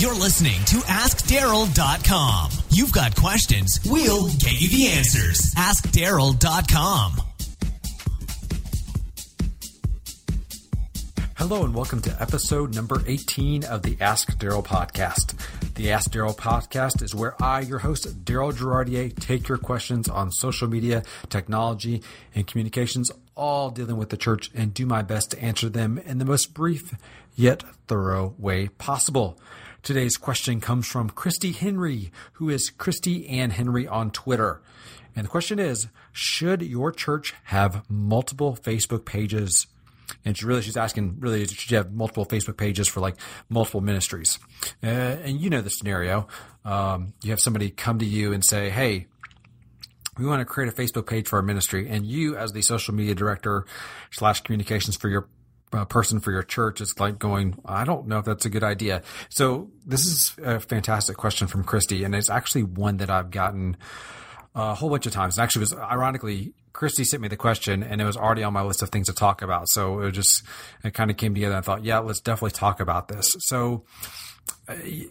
You're listening to AskDarrel.com. You've got questions, we'll get you the answers. AskDarrel.com. Hello and welcome to episode number 18 of the Ask Darrel podcast. The Ask Darrel podcast is where I, your host, Darrel Girardier, take your questions on social media, technology, and communications, all dealing with the church, and do my best to answer them in the most brief yet thorough way possible. Today's question comes from Christy Henry, who is Christy Ann Henry on Twitter. And the question is Should your church have multiple Facebook pages? And she really, she's asking, really, should you have multiple Facebook pages for like multiple ministries? Uh, and you know the scenario. Um, you have somebody come to you and say, hey, we want to create a Facebook page for our ministry. And you, as the social media director slash communications for your uh, person for your church is like going, I don't know if that's a good idea. So this is a fantastic question from Christy, and it's actually one that I've gotten a whole bunch of times. And actually, was ironically, Christy sent me the question, and it was already on my list of things to talk about. So it just it kind of came together. I thought, yeah, let's definitely talk about this. So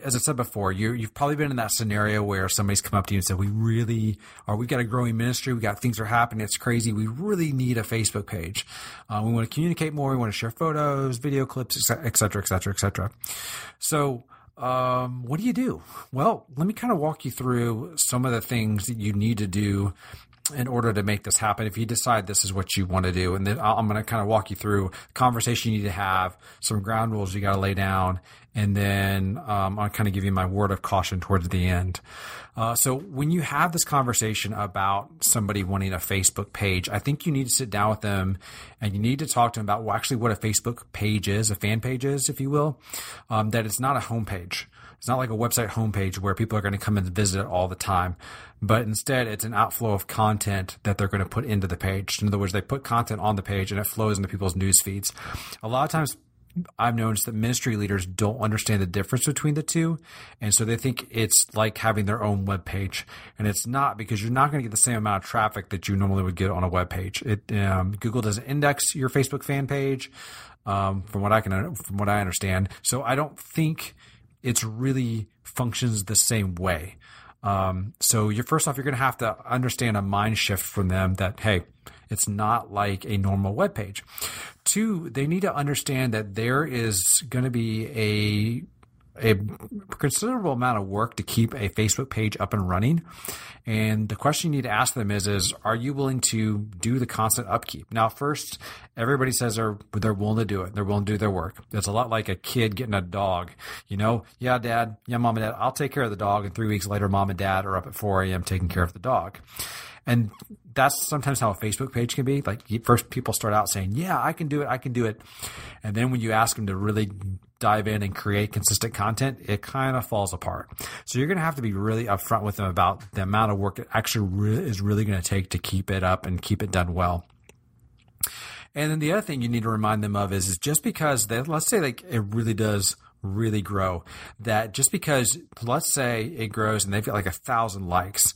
as I said before, you you've probably been in that scenario where somebody's come up to you and said, "We really are. We've got a growing ministry. We got things are happening. It's crazy. We really need a Facebook page. Uh, we want to communicate more. We want to share photos, video clips, et cetera, et cetera, et cetera." So. Um, what do you do? Well, let me kind of walk you through some of the things that you need to do in order to make this happen. If you decide this is what you want to do and then i'm going to kind of walk you through conversation you need to have some ground rules you got to lay down and then um, i'll kind of give you my word of caution towards the end. Uh, so when you have this conversation about somebody wanting a facebook page i think you need to sit down with them and you need to talk to them about well, actually what a facebook page is a fan page is if you will um, that it's not a homepage it's not like a website homepage where people are going to come and visit it all the time, but instead it's an outflow of content that they're going to put into the page. In other words, they put content on the page and it flows into people's news feeds. A lot of times I've noticed that ministry leaders don't understand the difference between the two. And so they think it's like having their own web page. And it's not because you're not going to get the same amount of traffic that you normally would get on a web page. It, um, Google doesn't index your Facebook fan page, um, from what I can, from what I understand. So I don't think it's really functions the same way. Um, so you're first off, you're going to have to understand a mind shift from them that, hey, it's not like a normal web page. Two, they need to understand that there is going to be a a considerable amount of work to keep a Facebook page up and running. And the question you need to ask them is, is are you willing to do the constant upkeep? Now, first, everybody says they're, they're willing to do it. They're willing to do their work. It's a lot like a kid getting a dog. You know, yeah, dad, yeah, mom and dad, I'll take care of the dog. And three weeks later, mom and dad are up at 4 a.m. taking care of the dog. And that's sometimes how a Facebook page can be. Like first people start out saying, yeah, I can do it. I can do it. And then when you ask them to really dive in and create consistent content, it kind of falls apart. So you're going to have to be really upfront with them about the amount of work it actually re- is really going to take to keep it up and keep it done well. And then the other thing you need to remind them of is, is just because they, let's say like it really does really grow. That just because, let's say it grows and they've got like a thousand likes,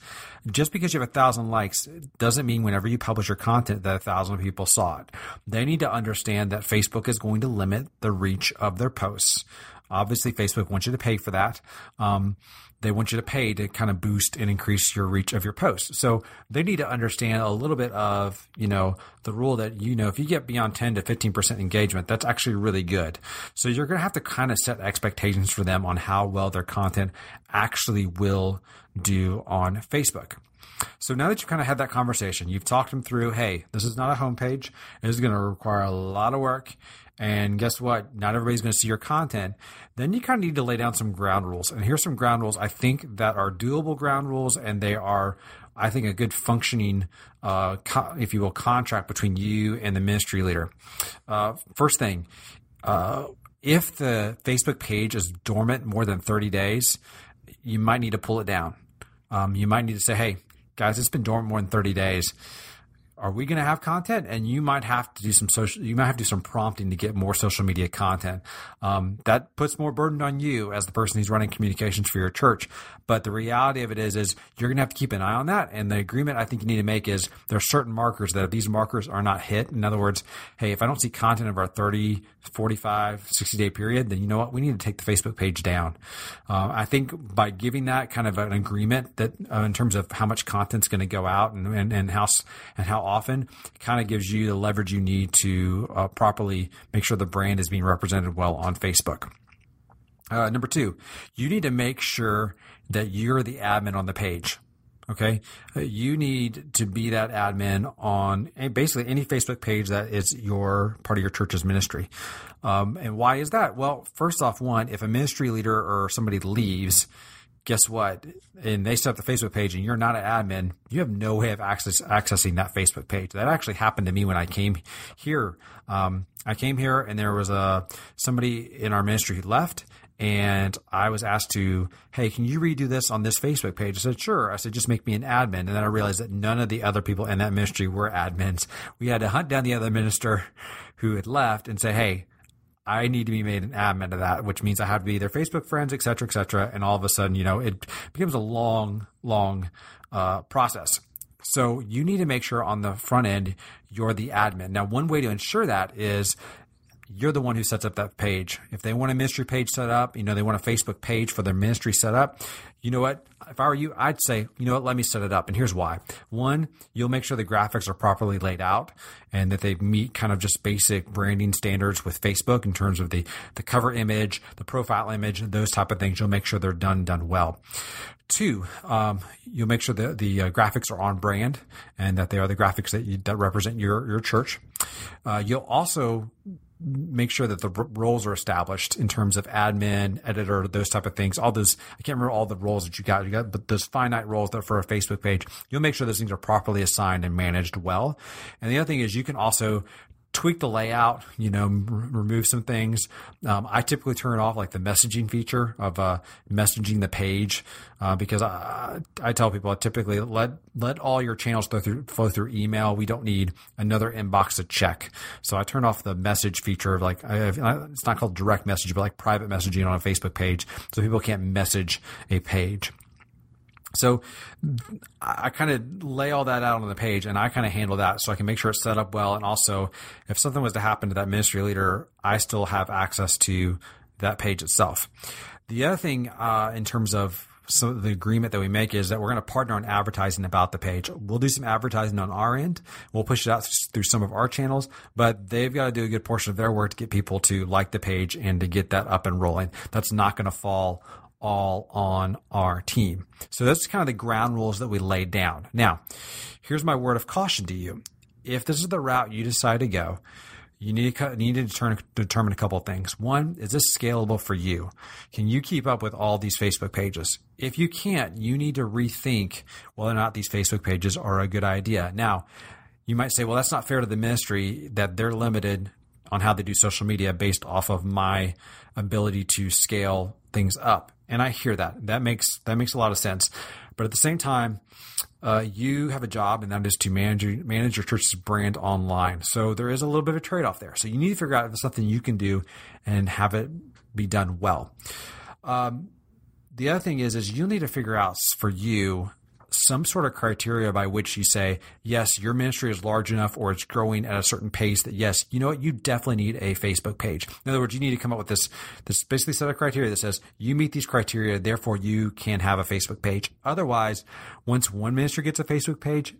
just because you have a thousand likes doesn't mean whenever you publish your content that a thousand people saw it. They need to understand that Facebook is going to limit the reach of their posts. Obviously, Facebook wants you to pay for that. Um, they want you to pay to kind of boost and increase your reach of your posts. So they need to understand a little bit of, you know, the rule that, you know, if you get beyond 10 to 15% engagement, that's actually really good. So you're going to have to kind of set expectations for them on how well their content actually will do on Facebook. So now that you've kind of had that conversation, you've talked them through, hey, this is not a homepage. It is going to require a lot of work. And guess what? Not everybody's going to see your content. Then you kind of need to lay down some ground rules. And here's some ground rules I think that are doable ground rules, and they are, I think, a good functioning, uh, co- if you will, contract between you and the ministry leader. Uh, first thing, uh, if the Facebook page is dormant more than 30 days, you might need to pull it down. Um, you might need to say, hey, guys, it's been dormant more than 30 days are we going to have content? And you might have to do some social, you might have to do some prompting to get more social media content. Um, that puts more burden on you as the person who's running communications for your church. But the reality of it is, is you're going to have to keep an eye on that. And the agreement I think you need to make is there are certain markers that these markers are not hit, in other words, hey, if I don't see content of our 30, 45, 60 day period, then you know what? We need to take the Facebook page down. Uh, I think by giving that kind of an agreement that uh, in terms of how much content's going to go out and, and, and how, and how often it kind of gives you the leverage you need to uh, properly make sure the brand is being represented well on Facebook. Uh, number two, you need to make sure that you're the admin on the page. Okay. Uh, you need to be that admin on basically any Facebook page that is your part of your church's ministry. Um, and why is that? Well, first off, one, if a ministry leader or somebody leaves, guess what? And they set up the Facebook page and you're not an admin, you have no way of access, accessing that Facebook page. That actually happened to me when I came here. Um, I came here and there was a, somebody in our ministry who left and I was asked to, hey, can you redo this on this Facebook page? I said, sure. I said, just make me an admin. And then I realized that none of the other people in that ministry were admins. We had to hunt down the other minister who had left and say, hey, I need to be made an admin of that, which means I have to be their Facebook friends, et cetera, et cetera. And all of a sudden, you know, it becomes a long, long uh, process. So you need to make sure on the front end you're the admin. Now, one way to ensure that is you're the one who sets up that page. If they want a ministry page set up, you know, they want a Facebook page for their ministry set up, you know what? If I were you, I'd say, you know what, let me set it up. And here's why. One, you'll make sure the graphics are properly laid out and that they meet kind of just basic branding standards with Facebook in terms of the, the cover image, the profile image, those type of things. You'll make sure they're done, done well. Two, um, you'll make sure that the uh, graphics are on brand and that they are the graphics that, you, that represent your, your church. Uh, you'll also make sure that the roles are established in terms of admin, editor, those type of things. All those, I can't remember all the roles that you got. You got, but those finite roles that for a Facebook page, you'll make sure those things are properly assigned and managed well. And the other thing is you can also tweak the layout, you know, r- remove some things. Um, I typically turn off like the messaging feature of uh, messaging the page uh, because I, I tell people I typically let let all your channels flow through flow through email. We don't need another inbox to check. So I turn off the message feature of like I, it's not called direct message, but like private messaging on a Facebook page, so people can't message a page. So I kind of lay all that out on the page and I kind of handle that so I can make sure it's set up well. And also, if something was to happen to that ministry leader, I still have access to that page itself. The other thing, uh, in terms of so the agreement that we make is that we're going to partner on advertising about the page. We'll do some advertising on our end. We'll push it out through some of our channels, but they've got to do a good portion of their work to get people to like the page and to get that up and rolling. That's not going to fall all on our team. So that's kind of the ground rules that we laid down. Now, here's my word of caution to you. If this is the route you decide to go, you need to, need to determine, determine a couple of things. One, is this scalable for you? Can you keep up with all these Facebook pages? If you can't, you need to rethink whether or not these Facebook pages are a good idea. Now, you might say, well, that's not fair to the ministry that they're limited on how they do social media based off of my ability to scale things up. And I hear that. That makes that makes a lot of sense. But at the same time, uh, you have a job, and that is to manage your, manage your church's brand online. So there is a little bit of a trade off there. So you need to figure out if it's something you can do and have it be done well. Um, the other thing is, is you'll need to figure out for you some sort of criteria by which you say, yes, your ministry is large enough or it's growing at a certain pace that yes, you know what, you definitely need a Facebook page. In other words, you need to come up with this, this basically set of criteria that says you meet these criteria, therefore you can have a Facebook page. Otherwise, once one ministry gets a Facebook page,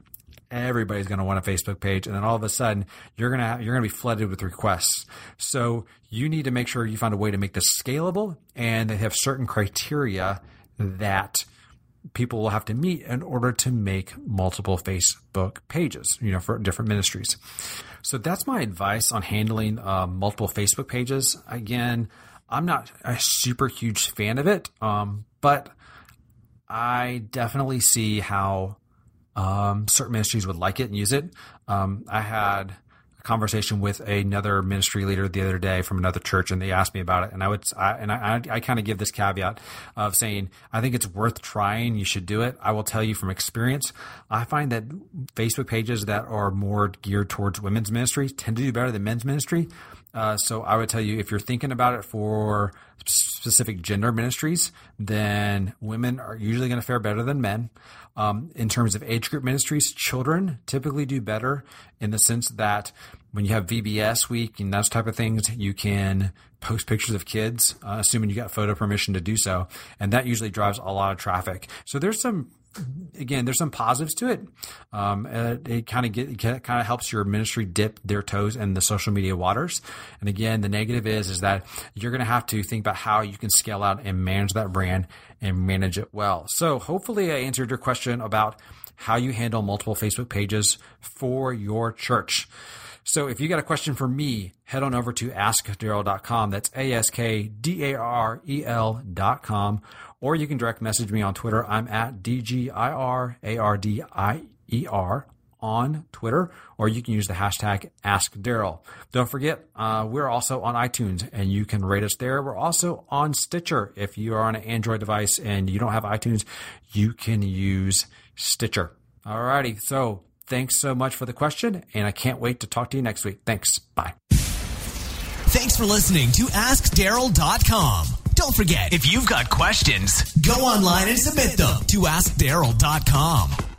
everybody's going to want a Facebook page, and then all of a sudden you're going to have, you're going to be flooded with requests. So you need to make sure you find a way to make this scalable, and they have certain criteria that people will have to meet in order to make multiple Facebook pages, you know, for different ministries. So that's my advice on handling uh, multiple Facebook pages. Again, I'm not a super huge fan of it, um, but I definitely see how um, certain ministries would like it and use it. Um, I had conversation with another ministry leader the other day from another church, and they asked me about it. And I would, I, and I, I kind of give this caveat of saying, I think it's worth trying. You should do it. I will tell you from experience, I find that Facebook pages that are more geared towards women's ministry tend to do better than men's ministry. Uh, so I would tell you if you're thinking about it for specific gender ministries, then women are usually going to fare better than men. Um, in terms of age group ministries, children typically do better in the sense that when you have VBS week and those type of things, you can post pictures of kids, uh, assuming you got photo permission to do so, and that usually drives a lot of traffic. So there's some again, there's some positives to it. Um, it, kind of kind of helps your ministry dip their toes in the social media waters. And again, the negative is is that you're going to have to think about how you can scale out and manage that brand and manage it well. So hopefully, I answered your question about how you handle multiple Facebook pages for your church. So if you got a question for me, head on over to askdarrel.com. That's A S K D A R E L.com or you can direct message me on Twitter. I'm at D-G-I-R-A-R-D-I-E-R on Twitter, or you can use the hashtag AskDarrel. Don't forget, uh, we're also on iTunes, and you can rate us there. We're also on Stitcher. If you are on an Android device and you don't have iTunes, you can use Stitcher. Alrighty, so thanks so much for the question, and I can't wait to talk to you next week. Thanks. Bye. Thanks for listening to AskDarrel.com. Don't forget, if you've got questions, go online and submit them to AskDarrel.com.